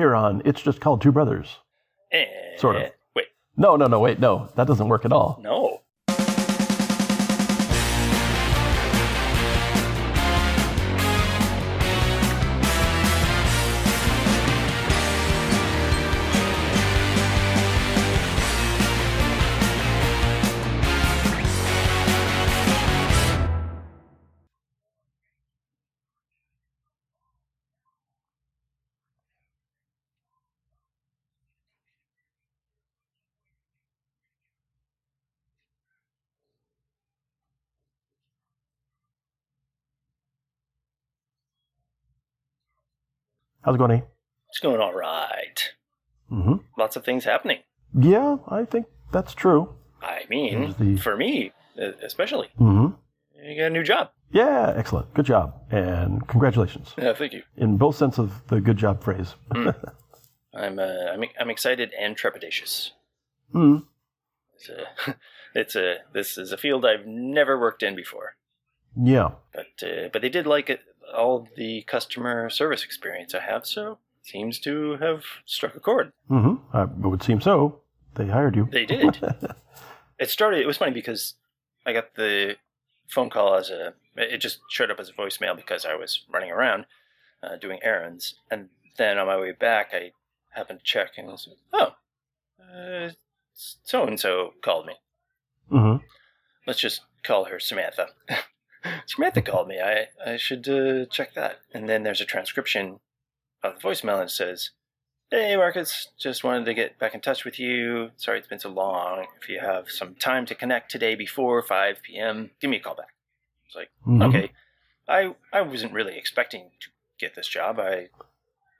here on It's Just Called Two Brothers. Eh, Sort of. Wait, No, no, no, wait, no, that doesn't work at all. no. How's it going, E? It's going all right. Mm-hmm. Lots of things happening. Yeah, I think that's true. I mean, the- for me, especially, Mm-hmm. you got a new job. Yeah, excellent. Good job. And congratulations. Yeah, thank you. In both sense of the good job phrase. I'm uh, I'm I'm excited and trepidatious. mm. It's a, it's a this is a field I've never worked in before. Yeah. But uh, but they did like it, all the customer service experience I have, so seems to have struck a chord. Mm-hmm. Uh, it would seem so. They hired you. They did. it started. It was funny because I got the phone call as a. It just showed up as a voicemail because I was running around uh, doing errands, and then on my way back, I happened to check and was oh, so and so called me. mm-hmm. Let's just call her Samantha. Samantha called me. I I should uh, check that. And then there's a transcription of the voicemail and it says, "Hey Marcus, just wanted to get back in touch with you. Sorry it's been so long. If you have some time to connect today before 5 p.m., give me a call back." It's like, Mhm. okay, I I wasn't really expecting to get this job. I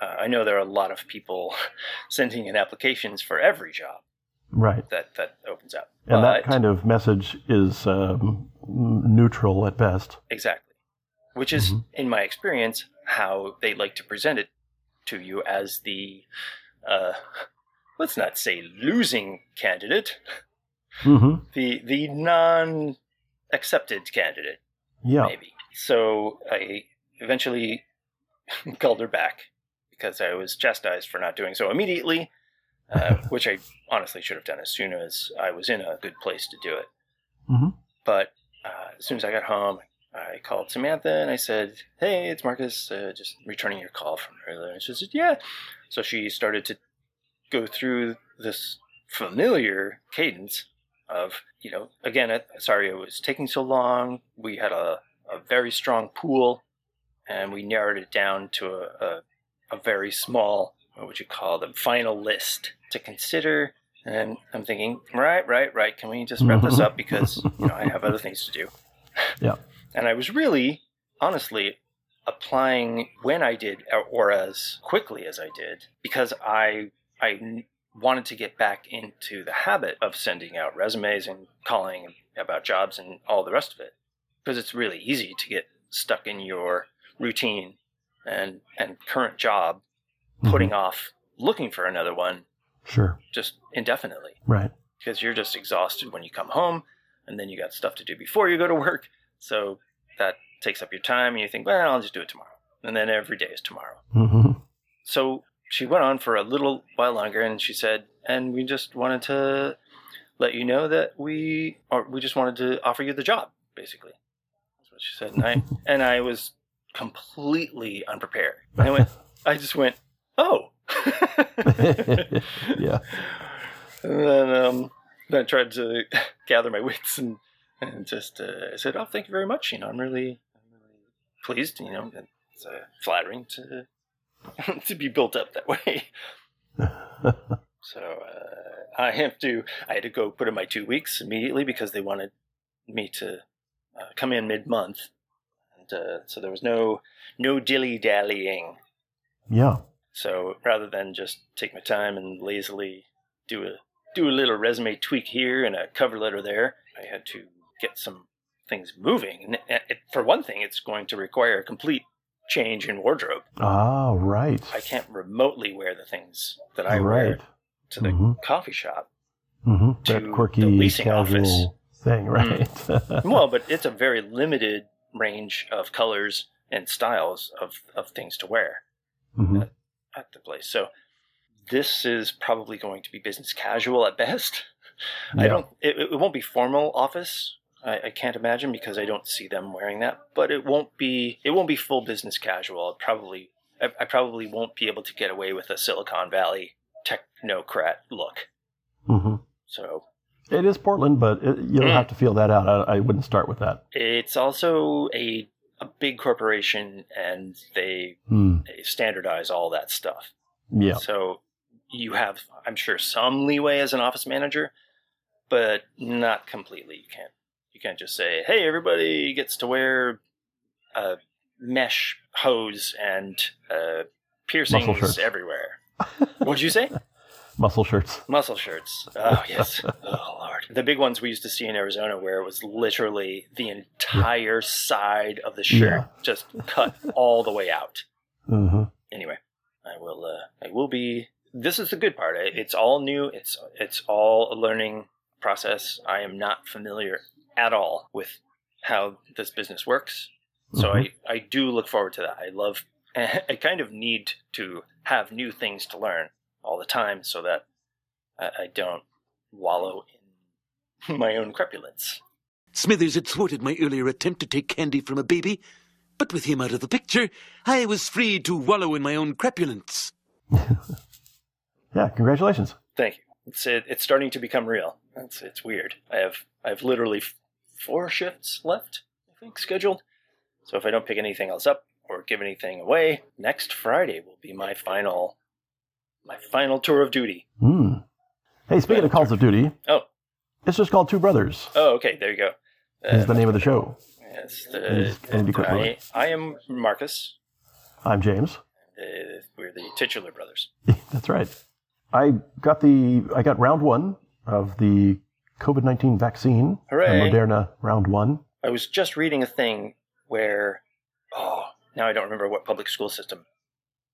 uh, I know there are a lot of people sending in applications for every job Right. that that opens up. And that kind of message is um, neutral at best. Exactly. Which is, Mhm. in my experience, how they like to present it to you as the, uh, let's not say losing candidate, Mm-hmm. the the non accepted candidate, Yeah. maybe. So I eventually called her back because I was chastised for not doing so immediately, uh, which I honestly should have done as soon as I was in a good place to do it. Mhm. But uh, as soon as I got home, I called Samantha and I said, "Hey, it's Marcus. Uh, just returning your call from earlier." And she said, "Yeah." So she started to go through this familiar cadence of, you know, again, uh, sorry it was taking so long. We had a, a very strong pool, and we narrowed it down to a, a, a very small, what would you call them, final list to consider. And I'm thinking, right, right, right. Can we just wrap this up because you know I have other things to do. Yeah. And I was really, honestly, applying when I did, or, as quickly as I did, because I I wanted to get back into the habit of sending out resumes and calling about jobs and all the rest of it, because it's really easy to get stuck in your routine and and current job, putting mm-hmm. off looking for another one Sure. just indefinitely. Right. because you're just exhausted when you come home and then you got stuff to do before you go to work. So that takes up your time and you think well i'll just do it tomorrow. And then every day is tomorrow. Mm-hmm. so she went on for a little while longer and she said and we just wanted to let you know that we or we just wanted to offer you the job basically. That's what she said. And i and i was completely unprepared. I went i just went oh yeah. And then, um, then I tried to gather my wits and and just uh, I said, "Oh, thank you very much. You know, I'm really, I'm really pleased. You know, it's uh, flattering to to be built up that way." So uh, I have to. I had to go put in my two weeks immediately because they wanted me to uh, come in mid month, and uh, so there was no no dilly dallying. yeah. So rather than just take my time and lazily do a do a little resume tweak here and a cover letter there, I had to get some things moving. And it, it- for one thing, it's going to require a complete change in wardrobe. Ah, right. I can't remotely wear the things that I right. wear to the Mhm. coffee shop. Mm-hmm. to That the quirky, leasing casual office. thing, right? well, but it's a very limited range of colors and styles of, of things to wear. Mhm. At the place. So this is probably going to be business casual at best. I don't. It, it won't be formal office. I, I can't imagine because I don't see them wearing that. But it won't be. It won't be full business casual. It probably. I, I probably won't be able to get away with a Silicon Valley technocrat look. hmm So It is Portland, but it, you don't Mm. have to feel that out. I, I wouldn't start with that. it's also a a big corporation, and they, Hmm. they standardize all that stuff. Yeah. So you have, I'm sure, some leeway as an office manager, but not completely. You can't you can't just say, "Hey, everybody gets to wear a mesh hose and uh, piercings everywhere." What'd you say? Muscle shirts. Muscle shirts. Oh yes. Oh lord. The big ones we used to see in Arizona, where it was literally the entire side of the shirt Yeah. just cut all the way out hmm anyway, I will. Uh, I will be. This is the good part. It's all new. It's it's all a learning process. I am not familiar at all with how this business works, so I I do look forward to that. I love. I kind of need to have new things to learn all the time, so that I, I don't wallow in my own crepulence. Smithers had thwarted my earlier attempt to take candy from a baby, but with him out of the picture, I was free to wallow in my own crapulence. Yeah. Congratulations. Thank you. It's it, it's starting to become real. It's it's weird. I have I have literally f- four shifts left, I think, scheduled. So if I don't pick anything else up or give anything away, next Friday will be my final my final tour of duty. Hmm. Hey, speaking of Calls of Duty, Oh it's just called Two Brothers. oh okay, there you go. is the name of the show. Yes, the, Quick I, I am Marcus. I'm James. Uh, we're the titular brothers. That's right. I got the I got round one of the COVID nineteen vaccine. the Hooray. Moderna round one. I was just reading a thing where, oh, now I don't remember what public school system.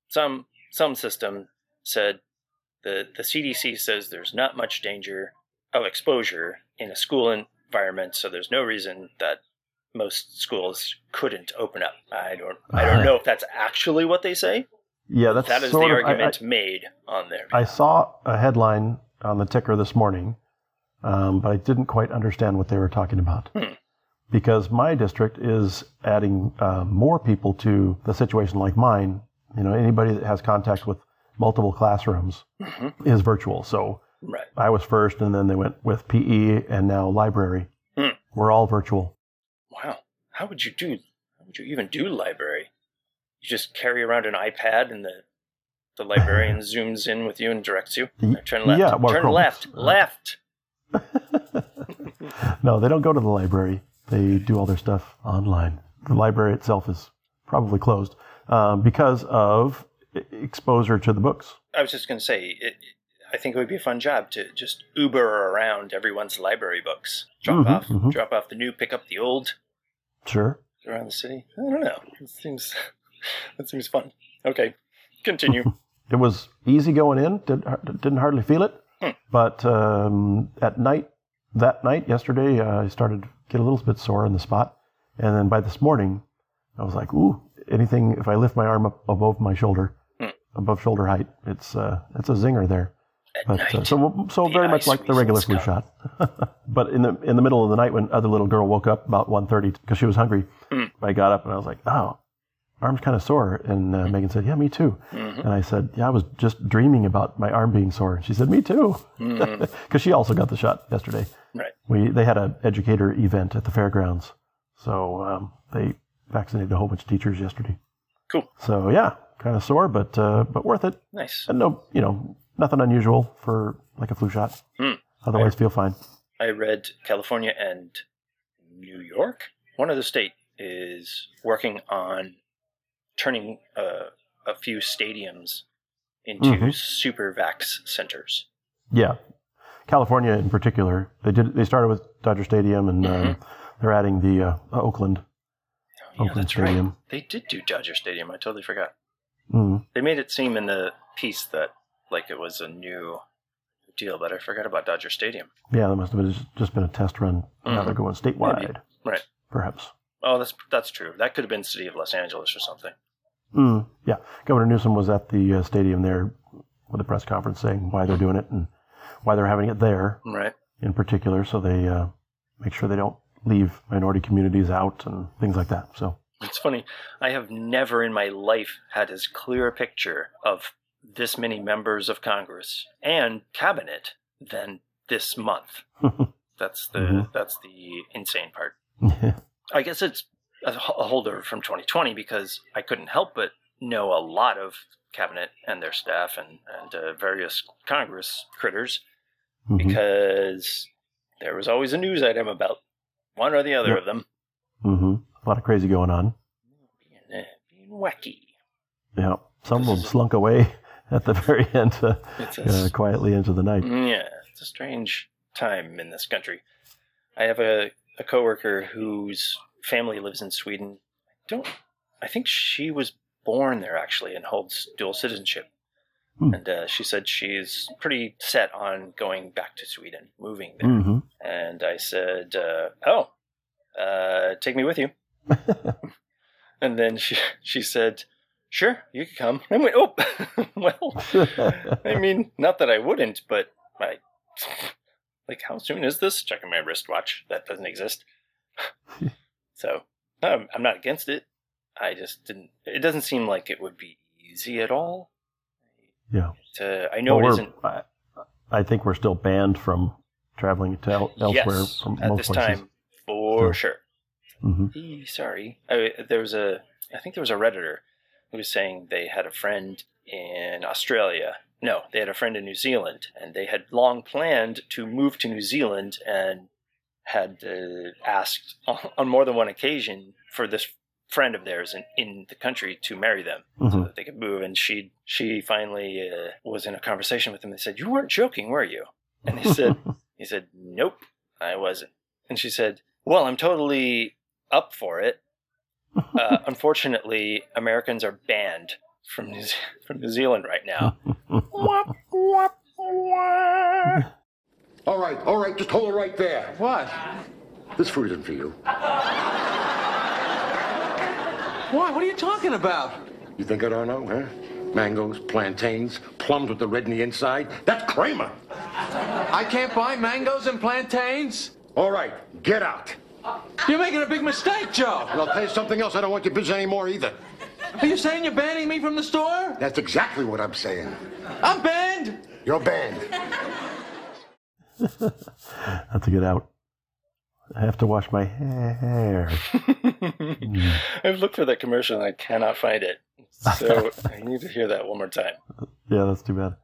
Some some system said the the CDC says there's not much danger of exposure in a school environment, so there's no reason that most schools couldn't open up. I don't I don't know if that's actually what they say. Yeah, that's that is the of, I- argument made on there. I, I saw a headline on the ticker this morning, um, but I didn't quite understand what they were talking about. Hmm. Because my district is adding uh, more people to the situation like mine. You know, anybody that has contact with multiple classrooms Mhm. is virtual. So Right. I was first, and then they went with PE and now library. Hmm. We're all virtual. Wow. How would you do? How would you even do library? You just carry around an iPad and the the librarian zooms in with you and directs you. Turn left. yeah, well, Turn left. Left. No, they don't go to the library. They do all their stuff online. The library itself is probably closed um, because of exposure to the books. I was just going to say, it, I think it would be a fun job to just Uber around everyone's library books. Drop Mhm, off, mhm. drop off the new, pick up the old Sure. around the city. I don't know. It seems that seems fun. Okay, continue. It was easy going in. Did, didn't hardly feel it. Hmm. But um, at night, that night, yesterday, uh, I started to get a little bit sore in the spot. And then by this morning, I was like, ooh, anything, if I lift my arm up above my shoulder. Above shoulder height, it's, uh, it's a zinger there. But uh, so so very much like the regular flu come. shot. but in the in the middle of the night when other little girl woke up about 1.30 because she was hungry, Hmm. I got up and I was like, oh, arm's kind of sore. And uh, Megan said, yeah, me too. Mhm. And I said, yeah, I was just dreaming about my arm being sore. She said, me too, because she also got the shot yesterday. Right. We they had an educator event at the fairgrounds, so um, they vaccinated a whole bunch of teachers yesterday. Cool. So yeah, kind of sore, but uh, but worth it. Nice. And no, you know, nothing unusual for like a flu shot. Hmm. Otherwise, feel fine. I read California and New York. One of the state is working on turning uh, a few stadiums into Mhm. super vax centers. Yeah, California in particular. They did. They started with Dodger Stadium, and um, they're adding the uh, Oakland. Oh, yeah, Oakland that's right. Stadium. They did do Dodger Stadium. I totally forgot. Mm. They made it seem in the piece that like it was a new deal, but I forgot about Dodger Stadium. Yeah, that must have been just been a test run. Now Mhm. they're going statewide, Maybe. Right. perhaps. Oh, that's that's true. That could have been City of Los Angeles or something. Mm. Yeah, Governor Newsom was at the uh, stadium there with a press conference saying why they're doing it and why they're having it there Right. in particular. So they uh, make sure they don't leave minority communities out and things like that. So It's funny. I have never in my life had as clear a picture of this many members of Congress and cabinet than this month. That's the Mhm. that's the insane part. I guess it's a holder from 2020 because I couldn't help but know a lot of cabinet and their staff and and uh, various Congress critters Mhm. because there was always a news item about one or the other Yep. of them a lot of crazy going on. being, uh, being wacky. Yeah, some of them slunk away at the very end, uh, a uh, quietly into the night. Yeah, it's a strange time in this country. I have a, a coworker whose family lives in Sweden. I don't I think she was born there actually and holds dual citizenship. Hmm. And uh, she said she's pretty set on going back to Sweden, moving there. hmm And I said, uh, "Oh, uh, take me with you." and then she she said, "Sure, you can come." I went, "Oh, well." I mean, not that I wouldn't, but I like how soon is this? Checking my wristwatch. That doesn't exist. so um, I'm not against it. I just didn't. It doesn't seem like it would be easy at all. yeah. To, I know Well, it isn't. I, I think we're still banned from traveling to el- elsewhere yes, from at most this places. time, for So- sure. Hmm Eh, Sorry, I, there was a. I think there was a redditor who was saying they had a friend in Australia. No, they had a friend in New Zealand, and they had long planned to move to New Zealand and had uh, asked on, more than one occasion for this friend of theirs in, in the country to marry them so hmm that they could move. And she she finally uh, was in a conversation with them. and said, "You weren't joking, were you?" And he said, "He said, nope, I wasn't." And she said, "Well, I'm totally up for it. Uh, unfortunately, Americans are banned from New, Ze- from New Zealand right now." Wop, wop, wop. All right, all right, just hold it right there. What? This fruit isn't for you. What? What are you talking about? You think I don't know, huh? Mangoes, plantains, plums with the red in the inside. That's Kramer. I can't buy mangoes and plantains? All right, get out. You're making a big mistake, Joe. And I'll tell you something else. I don't want your business anymore either. Are you saying you're banning me from the store? That's exactly what I'm saying. I'm banned. You're banned. That's a good out. I have to wash my hair. I've looked for that commercial and I cannot find it. So I need to hear that one more time. Yeah, that's too bad.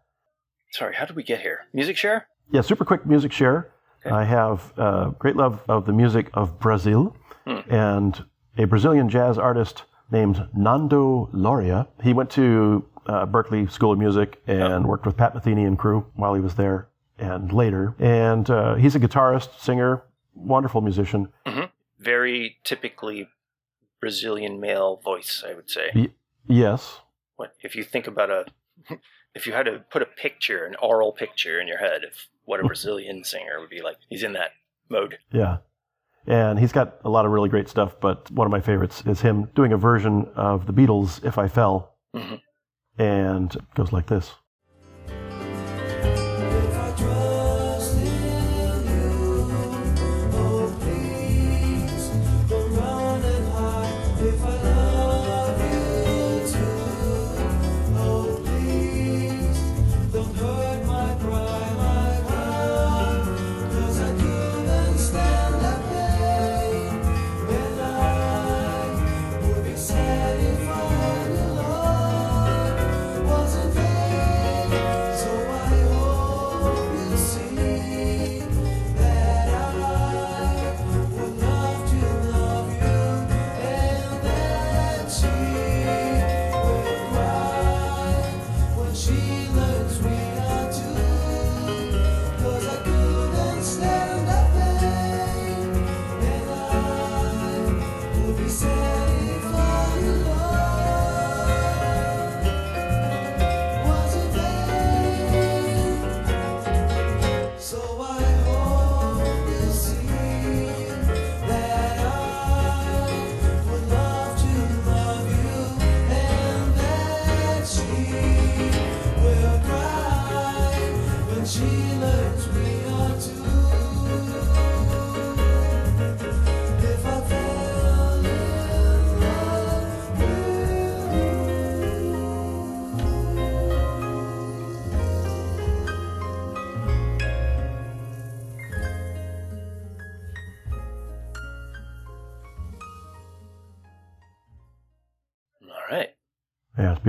Sorry, how did we get here? Music share? Yeah, super quick music share. Okay. I have uh, great love of the music of Brazil Hmm. and a Brazilian jazz artist named Nando Lauria. He went to uh, Berklee School of Music and worked with Pat Metheny and crew while he was there and later. And uh, he's a guitarist, singer, wonderful musician. Very typically Brazilian male voice, I would say. Y- yes. what if you think about a if you had to put a picture an oral picture in your head of what a brazilian singer would be like he's in that mode Yeah. And he's got a lot of really great stuff, but one of my favorites is him doing a version of the Beatles' If I Fell. Mhm. And it goes like this.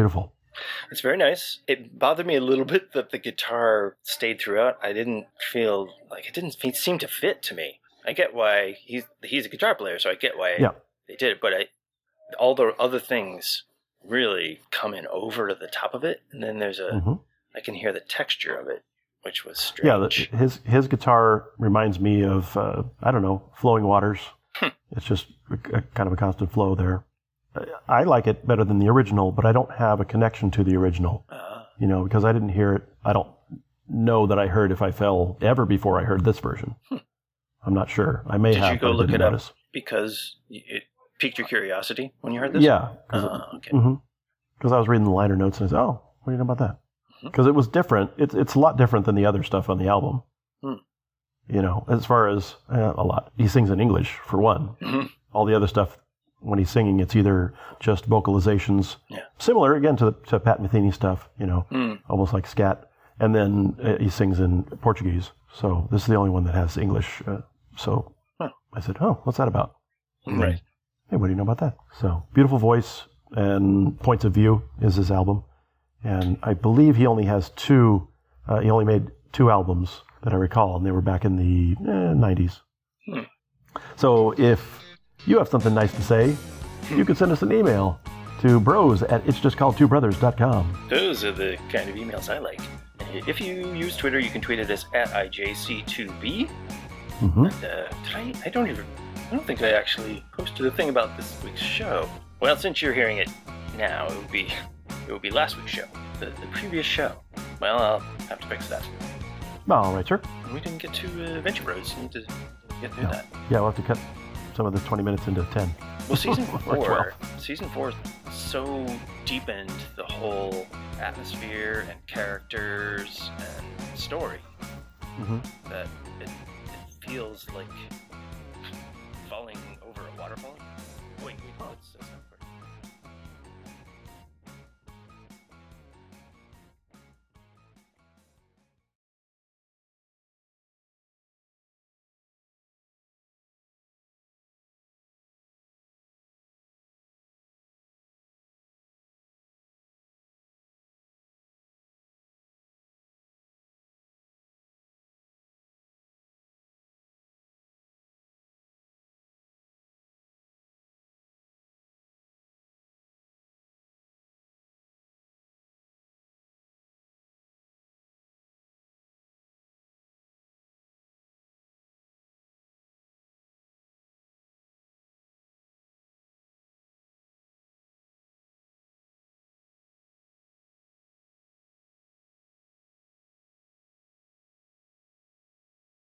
Beautiful. It's very nice. It bothered me a little bit that the guitar stayed throughout. I didn't feel like it didn't seem to fit to me. I get why he's he's a guitar player, so I get why Yeah. they did it. But I, all the other things really come in over to the top of it, and then there's a I hmm can hear the texture of it, which was strange. Yeah, the, his his guitar reminds me of uh, I don't know, flowing waters. Hmm. It's just a, a kind of a constant flow there. I- like it better than the original, but I don't have a connection to the original. Ah, You know, because I didn't hear it. I don't know that I heard if I fell ever before I heard this version. I'm not sure. I may Hmm. Did have. you go look it up? notice. because it piqued your curiosity when you heard this. Yeah, Ah, okay. because I was reading the liner notes and I said, "Oh, what do you know about that?" Because it was different. It's it's a lot different than the other stuff on the album. Hmm. You know, as far as uh, a lot, he sings in English for one. Mhm. All the other stuff, when he's singing, it's either just vocalizations, Yeah. similar again to the, to Pat Metheny stuff. You know, Hmm. almost like scat, and then uh, he sings in Portuguese. So this is the only one that has English. Uh, so Huh. I said, "Oh, what's that about?" Right. Hey, what do you know about that? So beautiful voice and points of view is his album, and I believe he only has two. Uh, he only made two albums that I recall, and they were back in the eh, 90s. Hmm. So if you have something nice to say, you can send us an email to bros at it's just called two brothers.com. Those are the kind of emails I like. If you use Twitter, you can tweet at us at IJC2B. hmm And, uh, I? I don't even. I don't think I actually posted a thing about this week's show. Well, since you're hearing it now, it would be it would be last week's show, the, the previous show. Well, I'll have to fix that. All right, sir. We didn't get to uh, Venture Bros. Need to get through Yeah. that. Yeah, we'll have to cut some of the 20 minutes into 10. Well, season four, season four, so deepened the whole atmosphere and characters and story hmm that it, it feels like falling over a waterfall. Wait, wait, no, it's, it's not.